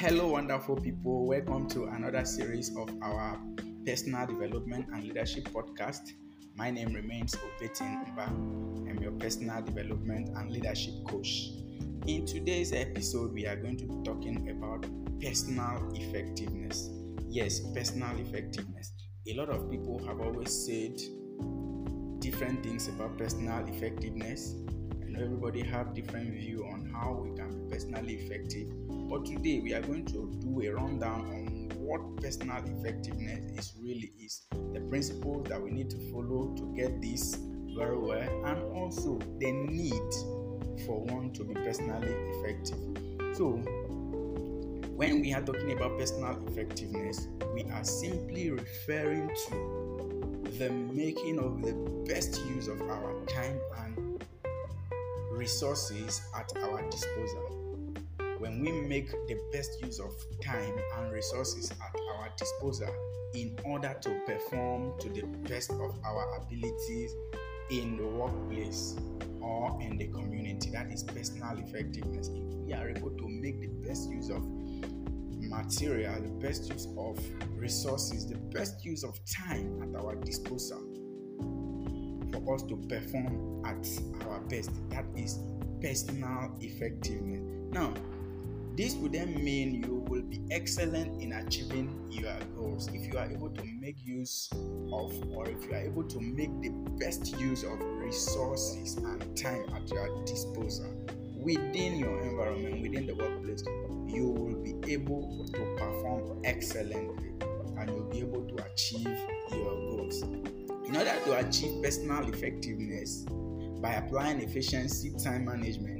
Hello, wonderful people. Welcome to another series of our personal development and leadership podcast. My name remains Obetin Mba. I'm your personal development and leadership coach. In today's episode, we are going to be talking about personal effectiveness. Yes, personal effectiveness. A lot of people have always said different things about personal effectiveness and everybody have different view on how we can be personally effective but today we are going to do a rundown on what personal effectiveness is really is the principles that we need to follow to get this very well and also the need for one to be personally effective so when we are talking about personal effectiveness we are simply referring to the making of the best use of our time and resources at our disposal. When we make the best use of time and resources at our disposal in order to perform to the best of our abilities in the workplace or in the community, that is personal effectiveness. If we are able to make the best use of material, the best use of resources, the best use of time at our disposal for us to perform at our best. That is personal effectiveness. Now, this would then mean you will be excellent in achieving your goals if you are able to make use of, or if you are able to make the best use of resources and time at your disposal within your environment, within the workplace, you will be able to perform excellently and you'll be able to achieve your goals. In order to achieve personal effectiveness by applying efficiency time management,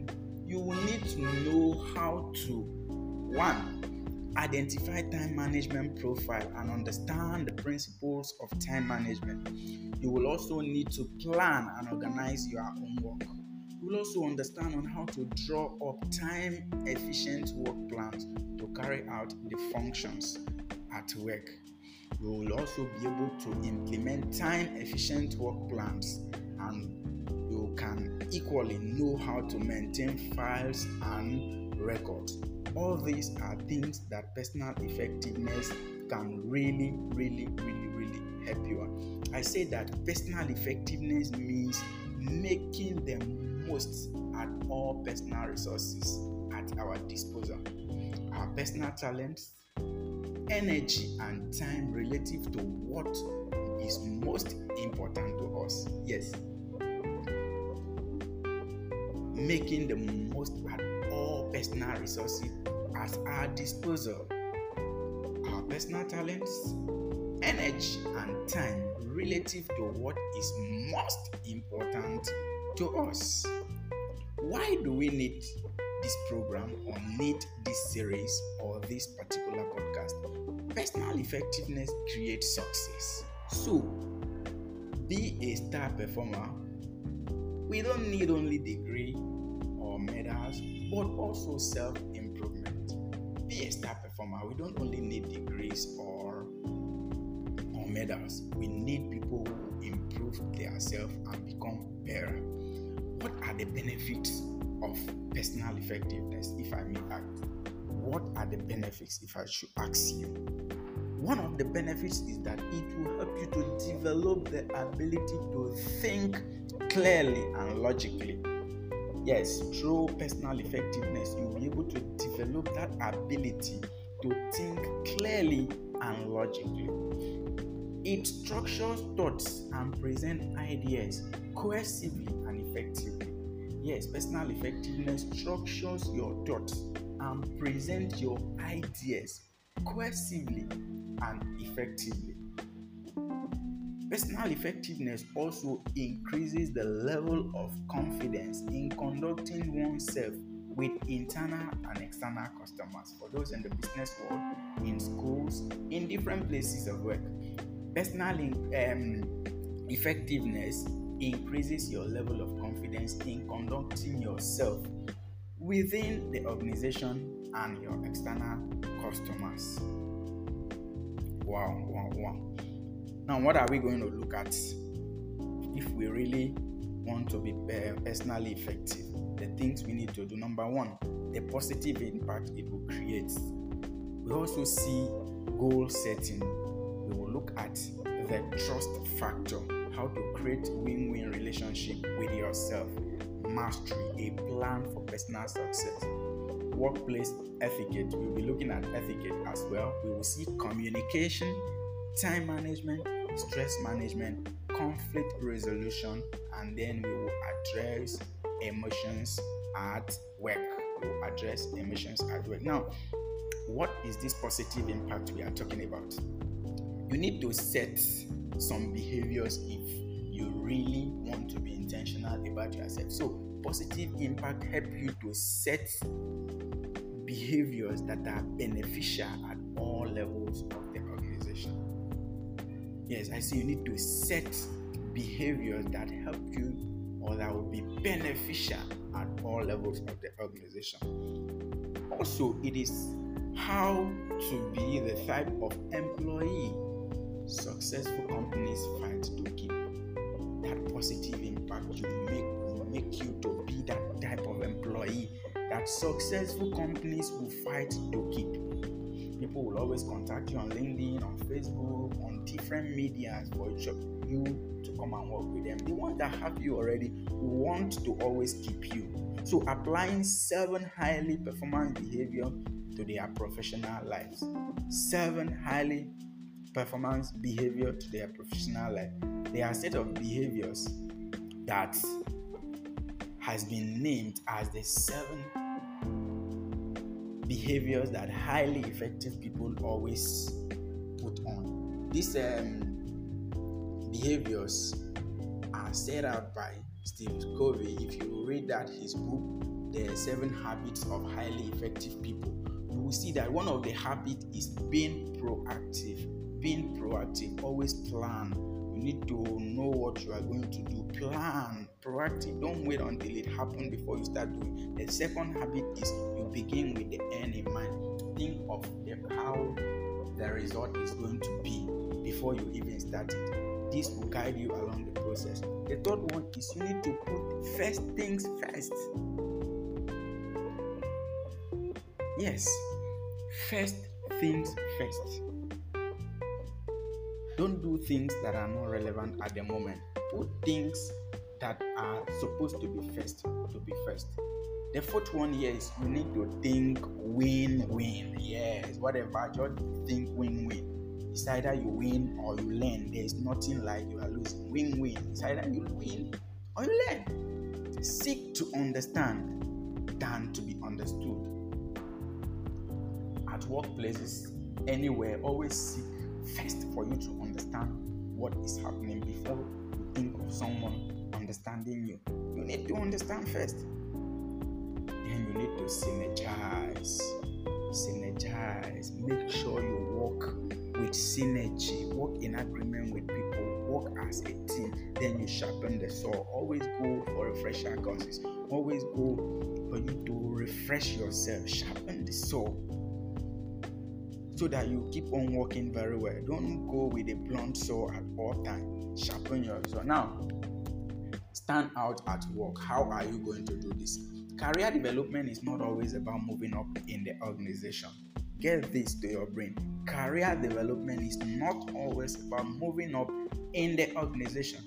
you will need to know how to one identify time management profile and understand the principles of time management. You will also need to plan and organize your own work you will also understand on how to draw up time efficient work plans to carry out the functions at work. You will also be able to implement time efficient work plans and can equally know how to maintain files and records. All these are things that personal effectiveness can really, really, really, really help you. I say that personal effectiveness means making the most at all personal resources at our disposal. Our personal talents, energy, and time relative to what is most important to us. Yes. Making the most at all personal resources at our disposal. Our personal talents, energy, and time relative to what is most important to us. Why do we need this program or need this series or this particular podcast? Personal effectiveness creates success. So, be a star performer. We don't need only medals, but also self improvement. Be a star performer. We don't only need degrees or or medals. We need people who improve themselves and become better what are the benefits of personal effectiveness, if I may ask? What are the benefits, if I should ask you? One of the benefits is that it will help you to develop the ability to think clearly and logically. Yes, through personal effectiveness, you'll be able to develop that ability to think clearly and logically. It structures thoughts and presents ideas cohesively and effectively. Yes, personal effectiveness structures your thoughts and presents your ideas cohesively and effectively. Personal effectiveness also increases the level of confidence in conducting oneself with internal and external customers for those in the business world, in schools, in different places of work. Personal um, effectiveness increases your level of confidence in conducting yourself within the organization and your external customers. Wow, wow, wow. Now, what are we going to look at if we really want to be eh, personally effective? The things we need to do. Number one, the positive impact it will create. We also see goal setting. We will look at the trust factor, how to create win-win relationship with yourself, mastery, a plan for personal success, workplace etiquette. We'll be looking at etiquette as well. We will see communication, time management, stress management, conflict resolution, and then we will address emotions at work. We will address emotions at work. Now, what is this positive impact we are talking about? You need to set some behaviors if you really want to be intentional about yourself. So, positive impact help you to set behaviors that are beneficial at all levels of. Yes, I see you need to set behaviors that help you or that will be beneficial at all levels of the organization. Also, it is how to be the type of employee successful companies fight to keep that positive impact you make will make you to be that type of employee that successful companies will fight to keep people will always contact you on linkedin on facebook on different medias for you to come and work with them. The ones that have you already want to always keep you. So applying seven highly performance behavior to their professional lives. Seven highly performance behavior to their professional life. They are a set of behaviors that has been named as the seven behaviors that highly effective people always put on. These um, behaviors are set out by Steve Covey. If you read that his book, The Seven Habits of Highly Effective People, you will see that one of the habits is being proactive being proactive, always plan. You need to know what you are going to do. Plan, proactive. Don't wait until it happens before you start doing. The second habit is begin with the end in mind. Think of the, how the result is going to be before you even start it. This will guide you along the process. The third one is you need to put first things first. Yes, first things first. Don't do things that are not relevant at the moment. Put things that are supposed to be first to be first. The fourth one here is you need to think win win. Yes, whatever, just think win win. It's either you win or you learn. There is nothing like you are losing. Win win. It's either you win or you learn. Seek to understand than to be understood. At workplaces, anywhere, always seek first for you to understand what is happening before you think of someone understanding you. You need to understand first. You need to synergize. Synergize. Make sure you work with synergy, work in agreement with people, work as a team. Then you sharpen the saw. Always go for refresher courses. Always go for you to refresh yourself, sharpen the saw so that you keep on working very well. Don't go with a blunt saw at all times. Sharpen your saw. Now, stand out at work. How are you going to do this? Career development is not always about moving up in the organization. Get this to your brain. Career development is not always about moving up in the organization.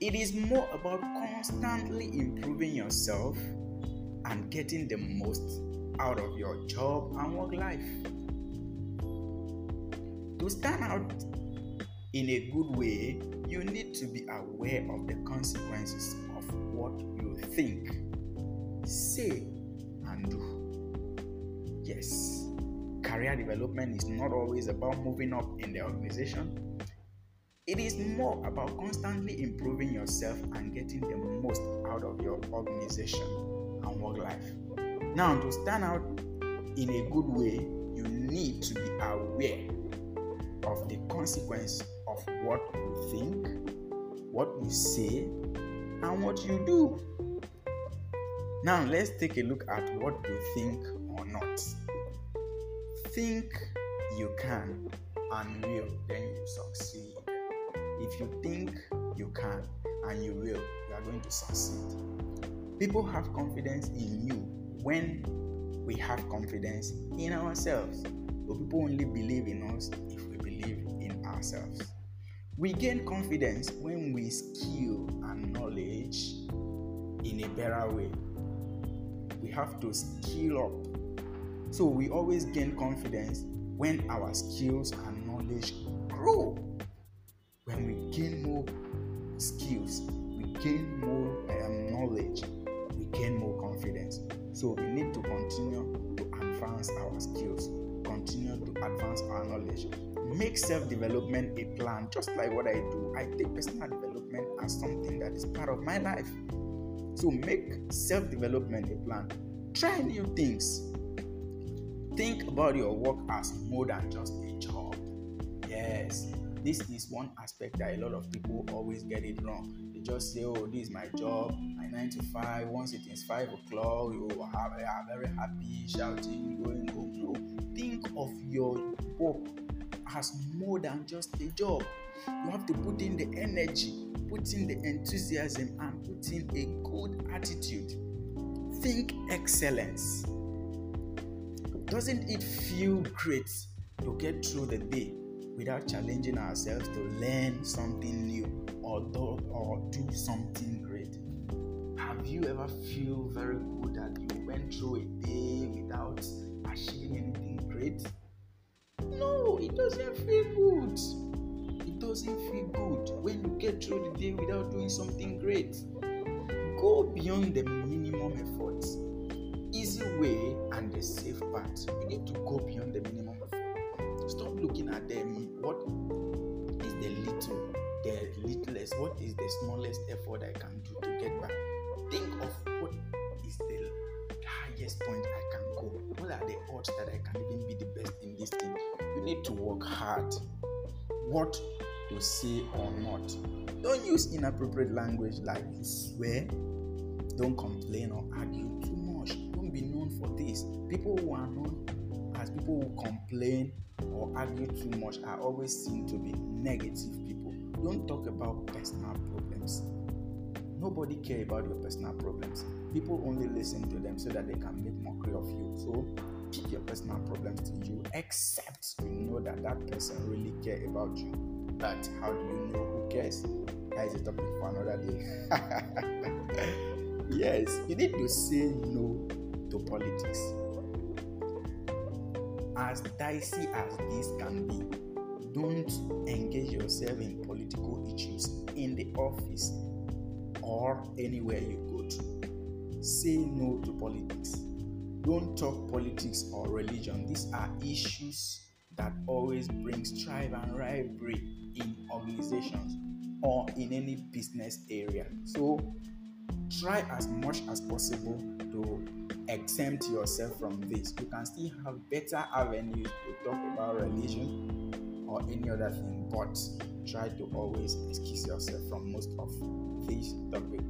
It is more about constantly improving yourself and getting the most out of your job and work life. To stand out in a good way, you need to be aware of the consequences of what you think, say, and do. Yes, career development is not always about moving up in the organization. It is more about constantly improving yourself and getting the most out of your organization and work life. Now, to stand out in a good way, you need to be aware of the consequence of what you think, what you say, and what you do. Now, let's take a look at what you think or not. Think you can and will, then you succeed. If you think you can and you will, you are going to succeed. People have confidence in you when we have confidence in ourselves So people only believe in us if we believe in ourselves. We gain confidence when we skill and knowledge in a better way. We have to skill up. So we always gain confidence when our skills and knowledge grow. When we gain more skills, we gain more um, knowledge, we gain more confidence. So we need to continue to advance our skills, continue to advance our knowledge. Make self development a plan, just like what I do. I take personal development as something that is part of my life. So make self development a plan. Try new things. Think about your work as more than just a job. Yes, this is one aspect that a lot of people always get it wrong. They just say, Oh, this is my job, my nine to five. Once it is five o'clock, you are very happy, shouting, going home. No, think of your work as more than just a job. You have to put in the energy, put in the enthusiasm, and put in a good attitude. Think excellence. Doesn't it feel great to get through the day without challenging ourselves to learn something new or do, or do something great? Have you ever feel very good that you went through a day without achieving anything great? No, it doesn't feel good. Doesn't feel good when you get through the day without doing something great. Go beyond the minimum effort. Easy way and the safe path. You need to go beyond the minimum effort. Stop looking at them. What is the little, the littlest? What is the smallest effort I can do to get back? Think of what is the highest point I can go. What are the odds that I can even be the best in this thing? You need to work hard. What to say or not. Don't use inappropriate language like you swear. Don't complain or argue too much. Don't be known for this. People who are known as people who complain or argue too much are always seen to be negative people. Don't talk about personal problems. Nobody care about your personal problems. People only listen to them so that they can make mockery of you. So keep your personal problems to you, except you know that that person really care about you. But how do you know who cares? That is a topic for another day. yes, you need to say no to politics. As dicey as this can be, don't engage yourself in political issues in the office or anywhere you go to. Say no to politics. Don't talk politics or religion. These are issues that always bring strife and rivalry in organizations or in any business area. So try as much as possible to exempt yourself from this. You can still have better avenues to talk about religion or any other thing, but try to always excuse yourself from most of this topic.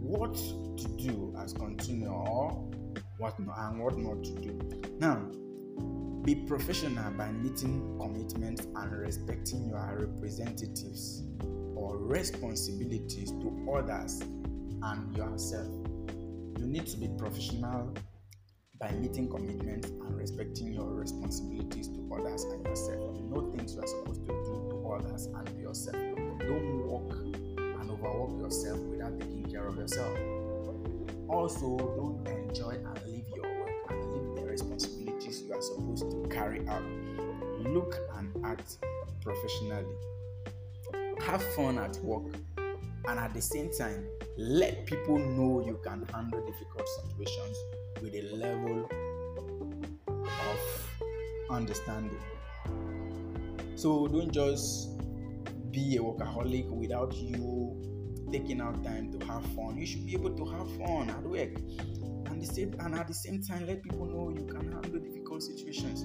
What to do as continuer or what not, and what not to do. Now, be professional by meeting commitments and respecting your representatives or responsibilities to others and yourself. You need to be professional by meeting commitments and respecting your responsibilities to others and yourself. You know things you are supposed to do to others and yourself. Don't work and overwork yourself without taking care of yourself. Also, don't enjoy and leave your work and leave the responsibilities you are supposed to carry out. Look and act professionally. Have fun at work and at the same time, let people know you can handle difficult situations with a level of understanding. So don't just be a workaholic without you taking out time to have fun. You should be able to have fun at work. And the same and at the same time let people know you can handle difficult situations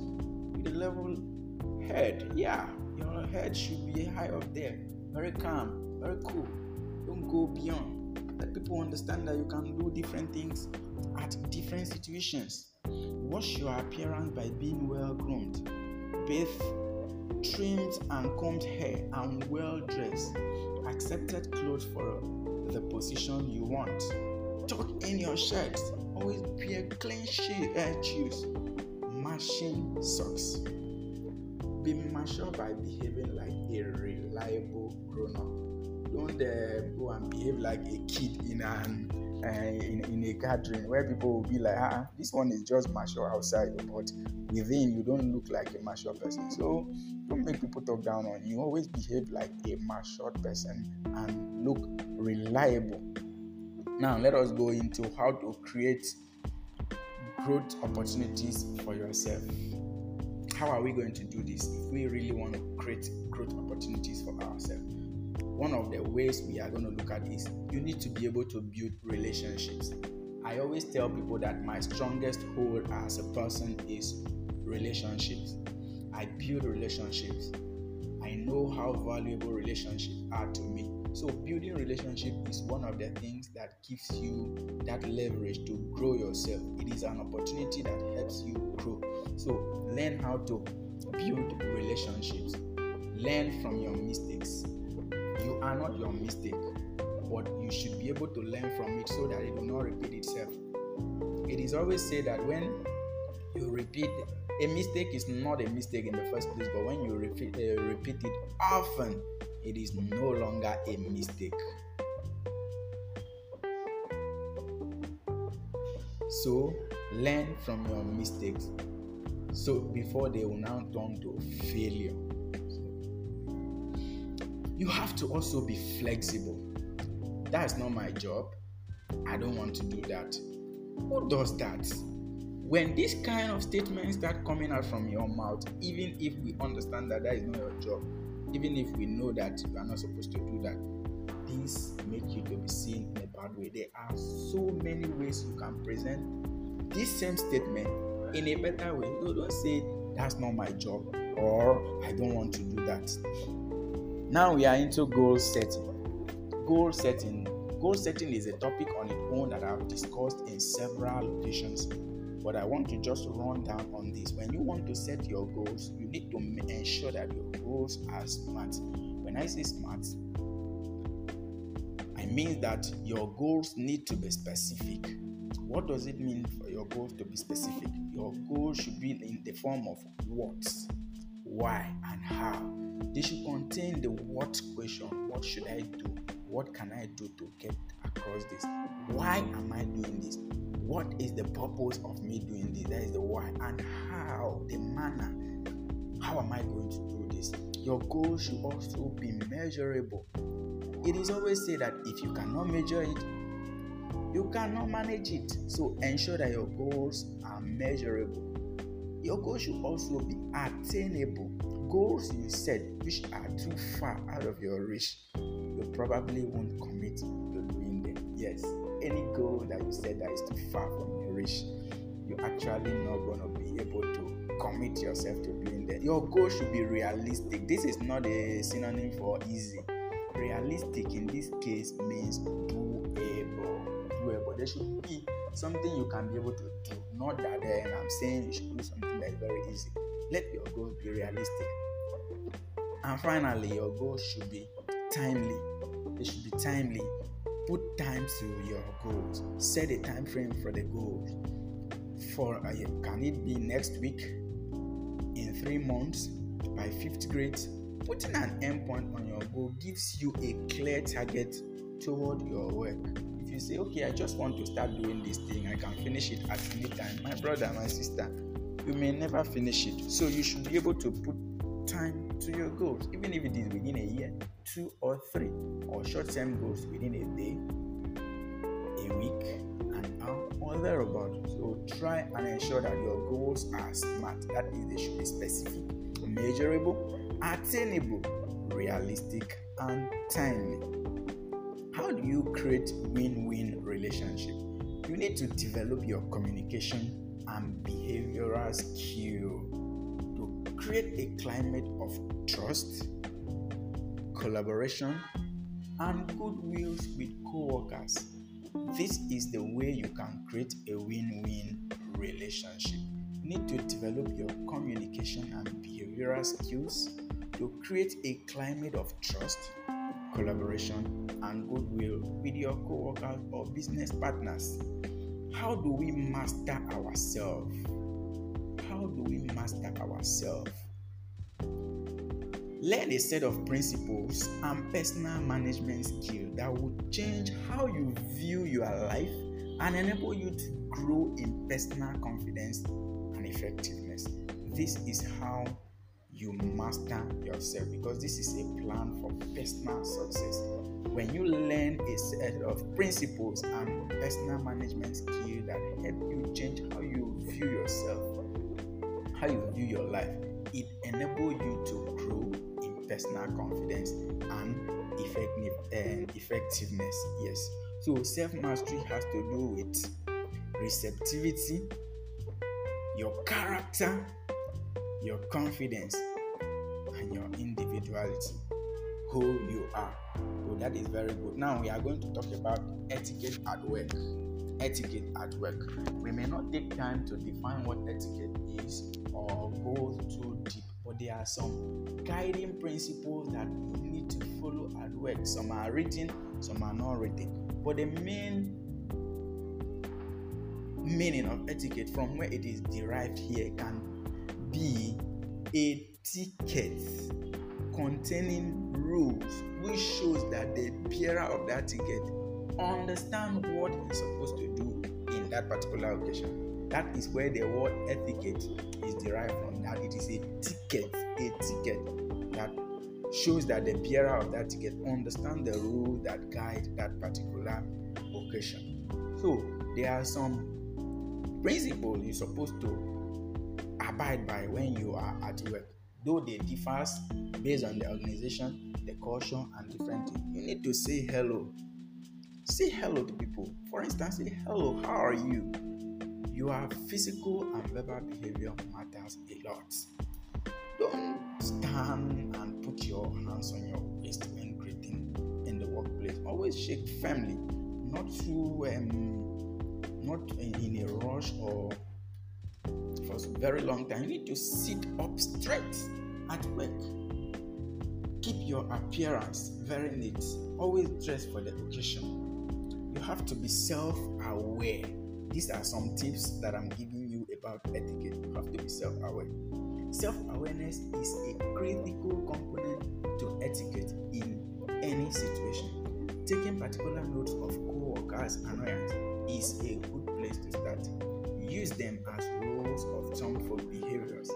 with a level head. Yeah, your head should be high up there. Very calm, very cool. Don't go beyond. Let people understand that you can do different things at different situations. Wash your appearance by being well groomed, bathe, trimmed and combed hair, and well dressed. Accepted clothes for the position you want. Tuck in your shirts. Always wear clean uh, shoes. Matching socks. be mature by behaving like a reliable grown up. Don't uh, go and behave like a kid in an uh, in, in a gathering where people will be like, ah, this one is just mature outside, but within you don't look like a mature person. So don't make people talk down on you. Always behave like a mature person and look reliable. Now let us go into how to create growth opportunities for yourself. How are we going to do this if we really want to create growth opportunities for ourselves? One of the ways we are going to look at is you need to be able to build relationships. I always tell people that my strongest hold as a person is relationships. I build relationships. I know how valuable relationships are to me. So building relationship is one of the things that gives you that leverage to grow yourself. It is an opportunity that helps you grow. So learn how to build relationships. Learn from your mistakes. You are not your mistake, but you should be able to learn from it so that it will not repeat itself. It is always said that when you repeat a mistake is not a mistake in the first place, but when you repeat, uh, repeat it often, it is no longer a mistake. So, learn from your mistakes. So, before they will now turn to failure. You have to also be flexible. That's not my job. I don't want to do that. Who does that? When this kind of statements start coming out from your mouth, even if we understand that that is not your job, even if we know that you are not supposed to do that, these make you to be seen in a bad way. There are so many ways you can present this same statement in a better way. You don't say that's not my job or I don't want to do that. Now we are into goal setting. Goal setting. Goal setting is a topic on its own that I've discussed in several occasions but I want to just run down on this. When you want to set your goals, you need to ensure that your goals are smart. When I say smart, I mean that your goals need to be specific. What does it mean for your goals to be specific? Your goals should be in the form of what, why, and how. They should contain the what question What should I do? What can I do to get across this? Why am I doing this? what is the purpose of me doing this? That is the why. And how, the manner. How am I going to do this? Your goal should also be measurable. It is always said that if you cannot measure it, you cannot manage it. So ensure that your goals are measurable. Your goals should also be attainable. Goals you set which are too far out of your reach, you probably won't commit to doing them. Yes, any goal that you set that is too far from your reach, you're actually not to be able to commit yourself to doing that. Your goal should be realistic. This is not a synonym for easy. Realistic in this case means doable. Doable. There should be something you can be able to do. Not that then I'm saying you should do something that is very easy. Let your goal be realistic. And finally, your goal should be timely. It should be timely put time to your goals. Set a time frame for the goals. For uh, can it be next week? In three months? By fifth grade? Putting an endpoint on your goal gives you a clear target toward your work. If you say okay i just want to start doing this thing. I can finish it at any time my brother my sister you may never finish it. So you should be able to put time to your goals, even if it is within a year, two or three, or short term goals within a day, a week, an hour, or thereabout. So try and ensure that your goals are smart. That is, they should be specific, measurable, attainable, realistic, and timely. How do you create win-win relationship? You need to develop your communication and behavioral skill create a climate of trust, collaboration, and goodwill with co-workers. This is the way you can create a win-win relationship. You need to develop your communication and behavioral skills to create a climate of trust, collaboration, and goodwill with your co-workers or business partners. How do we master ourselves? How do we master ourselves? Learn a set of principles and personal management skills that will change how you view your life and enable you to grow in personal confidence and effectiveness. This is how you master yourself because this is a plan for personal success. When you learn a set of principles and personal management skills that help you change how you view yourself, how you view your life, it enables you to grow in personal confidence and effective and effectiveness. Yes. So self mastery has to do with receptivity, your character, your confidence, and your individuality, who you are. So that is very good. Now we are going to talk about etiquette at work. Etiquette at work. We may not take time to define what etiquette is or go too deep, but there are some guiding principles that you need to follow at work. Some are written, some are not written. But the main meaning of etiquette from where it is derived here can be a ticket containing rules which shows that the bearer of that ticket understand what he's supposed to do in that particular occasion that is where the word etiquette is derived from that it is a ticket a ticket that shows that the bearer of that ticket understands the rule that guide that particular occasion so there are some principles you're supposed to abide by when you are at work though they differ based on the organization, the culture, and different things. You need to say hello. Say hello to people. For instance, say hello, how are you? Your physical and verbal behavior matters a lot. Don't stand and put your hands on your waist when greeting in the workplace. Always shake firmly, not too um, not in a rush or for a very long time. You need to sit up straight at work. Keep your appearance very neat. Always dress for the occasion. You have to be self aware. These are some tips that I'm giving you about etiquette. You have to be self aware. Self awareness is a critical component to etiquette in any situation. Taking particular notes of co workers' annoyance is a good place to start use them as rules of thumb for behaviors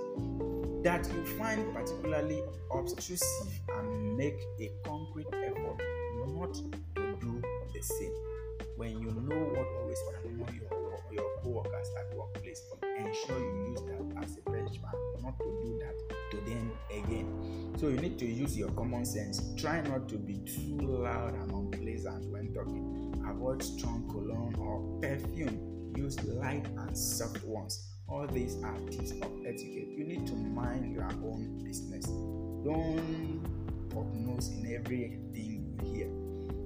that you find particularly obtrusive and make a concrete effort not to do the same. When you know what always annoy your, your co-workers at workplace, ensure you use that as a benchmark, not to do that to them again. So you need to use your common sense. Try not to be too loud and unpleasant when talking. Avoid strong cologne or perfume use light and soft ones. All these are tips of etiquette. You need to mind your own business. Don't pop nose in everything you hear.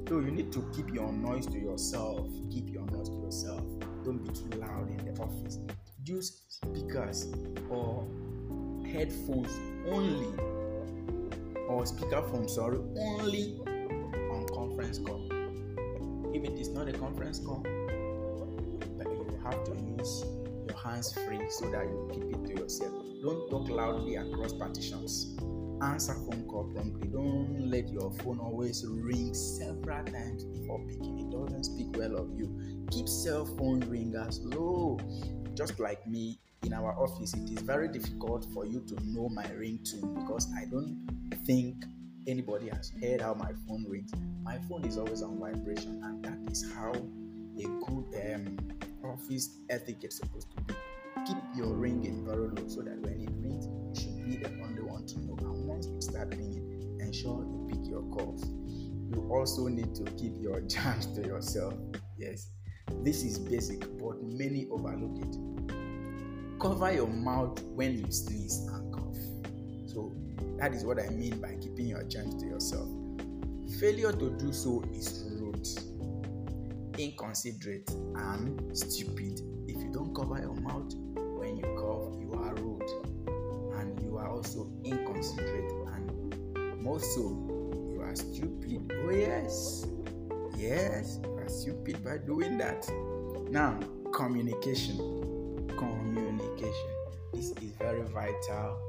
So you need to keep your noise to yourself. Keep your noise to yourself. Don't be too loud in the office. Use speakers or headphones only or speakerphone sorry only on conference call if it is not a conference call you have to use your hands free so that you keep it to yourself. Don't talk loudly across partitions. Answer phone call promptly. Don't let your phone always ring several times before picking. It doesn't speak well of you. Keep cell phone ringers low. Just like me in our office, it is very difficult for you to know my ringtone because I don't think anybody has heard how my phone rings. My phone is always on vibration, and that is how a good um, office etiquette supposed to be. Keep your ringing very low so that when it rings, you should be the only one to know. Once you start ensure you pick your calls. You also need to keep your jams to yourself. Yes, this is basic, but many overlook it. Cover your mouth when you sneeze and cough. So that is what I mean by keeping your jams to yourself. Failure to do so is rude inconsiderate and stupid. If you don't cover your mouth when you cough, you are rude and you are also inconsiderate and more so, you are stupid. Oh, yes, yes, you are stupid by doing that. Now, communication. Communication. This is very vital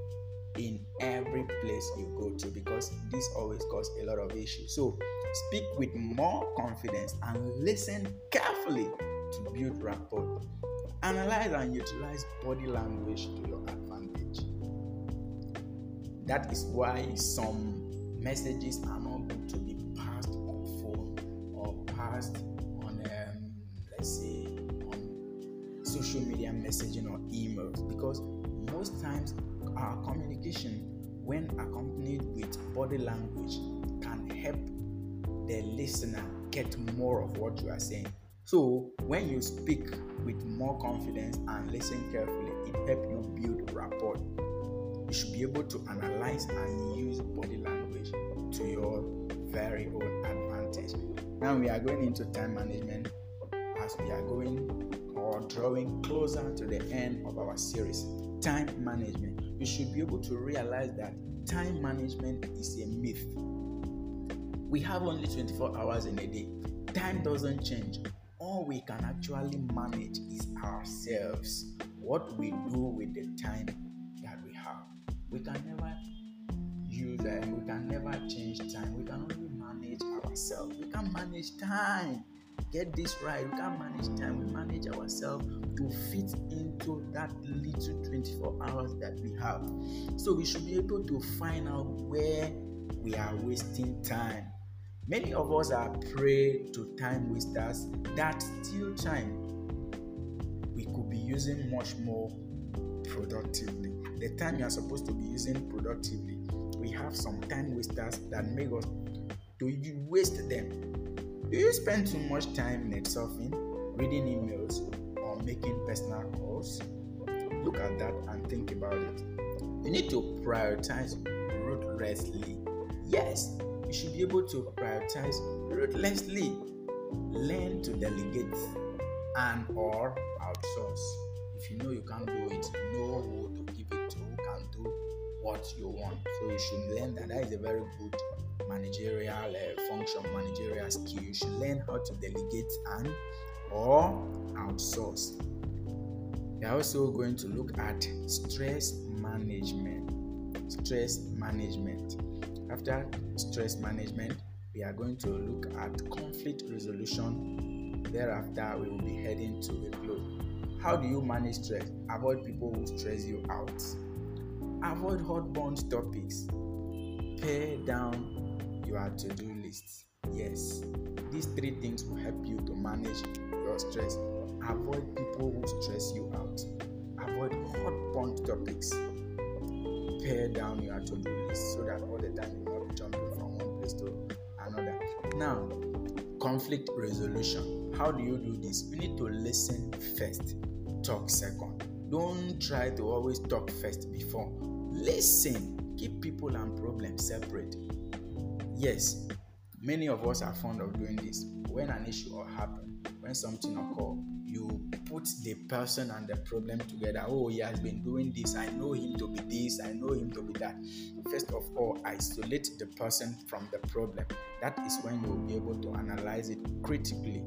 in every place you go to because this always causes a lot of issues. So speak with more confidence and listen carefully to build rapport. Analyze and utilize body language to your. That is why some messages are not going to be passed on phone or passed on, um, let's say, on social media messaging or emails because most times our communication, when accompanied with body language, can help the listener get more of what you are saying. So, when you speak with more confidence and listen carefully, it helps you build rapport. You should be able to analyze and use body language to your very own advantage. Now, we are going into time management as we are going or drawing closer to the end of our series. Time management you should be able to realize that time management is a myth. We have only 24 hours in a day. Time doesn't change. All we can actually manage is ourselves. What we do with the time. We can never use it, we can never change time. We can only manage ourselves. We can manage time get this right. We can't manage time. We manage ourselves to fit into that little 24 hours that we have. So we should be able to find out where we are wasting time. Many of us are prey to time wasters that steal time. We could be using much more productively. The time you are supposed to be using productively, we have some time wasters that make us to waste them do you spend too much time net surfing, reading emails, or making personal calls? Look at that and think about it. You need to prioritize ruthlessly. Yes, you should be able to prioritize ruthlessly. Learn to delegate and or outsource. If you know you can't do it, know who what you want. So you should learn that. That is a very good managerial uh, function, managerial skill. You should learn how to delegate and or outsource. We are also going to look at stress management. Stress management. After stress management, we are going to look at conflict resolution. Thereafter, we will be heading to a close. How do you manage stress? Avoid people who stress you out. Avoid hot bond topics. Pare down your to do list. Yes, these three things will help you to manage your stress. Avoid people who stress you out. Avoid hot bond topics. Pare down your to do list so that all the time you're not jumping from one place to another. Now, conflict resolution. How do you do this? You need to listen first, talk second. Don't try to always talk first before. Listen. Keep people and problems separate Yes, many of us are fond of doing this. When an issue or happen, when something occur, you put the person and the problem together. Oh, he has been doing this. I know him to be this. I know him to be that. First of all, isolate the person from the problem. That is when you will be able to analyze it critically.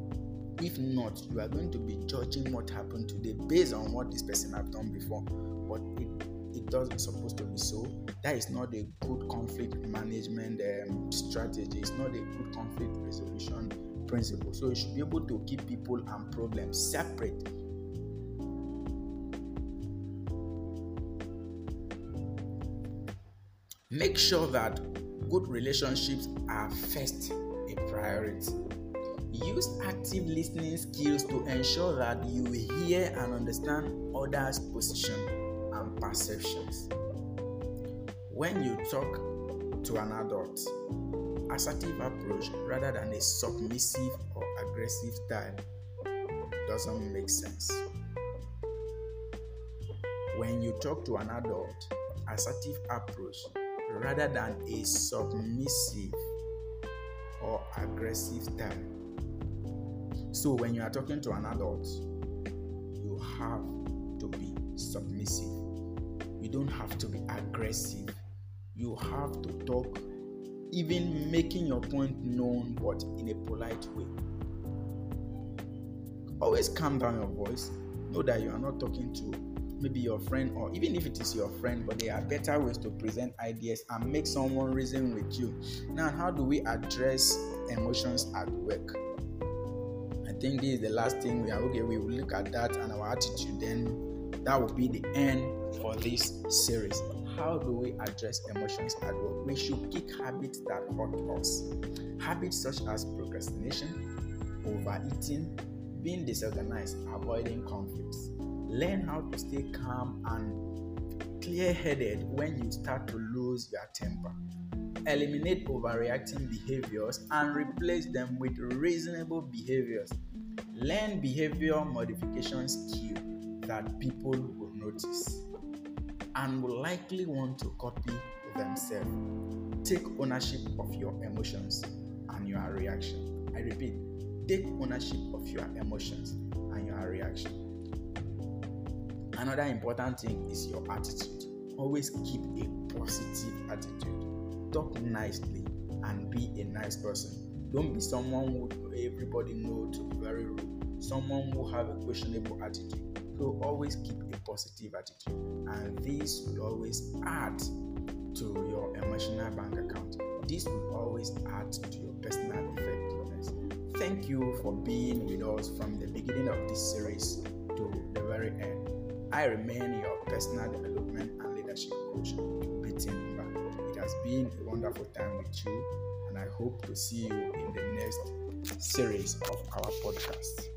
If not, you are going to be judging what happened today based on what this person have done before. But it it doesn't supposed to be so. That is not a good conflict management um, strategy. It's not a good conflict resolution principle. So you should be able to keep people and problems separate. Make sure that good relationships are first a priority. Use active listening skills to ensure that you hear and understand others' position perceptions. When you talk to an adult, assertive approach rather than a submissive or aggressive style doesn't make sense. When you talk to an adult, assertive approach rather than a submissive or aggressive style. So when you are talking to an adult, you have to be submissive don't have to be aggressive. You have to talk, even making your point known, but in a polite way. Always calm down your voice. Know that you are not talking to maybe your friend, or even if it is your friend, but there are better ways to present ideas and make someone reason with you. Now, how do we address emotions at work? I think this is the last thing we are okay. We will look at that and our attitude, then that will be the end for this series. How do we address emotions at work? We should kick habits that hurt us. Habits such as procrastination, overeating, being disorganized, avoiding conflicts. Learn how to stay calm and clear headed when you start to lose your temper. Eliminate overreacting behaviors and replace them with reasonable behaviors. Learn behavior modification skills that people will notice and will likely want to copy themselves. Take ownership of your emotions and your reaction. I repeat, take ownership of your emotions and your reaction. Another important thing is your attitude. Always keep a positive attitude. Talk nicely and be a nice person. Don't be someone who everybody know to be very rude. Someone who have a questionable attitude. So always keep a positive attitude, and this will always add to your emotional bank account. This will always add to your personal effectiveness. Thank you for being with us from the beginning of this series to the very end. I remain your personal development and leadership coach, Betin It has been a wonderful time with you, and I hope to see you in the next series of our podcast.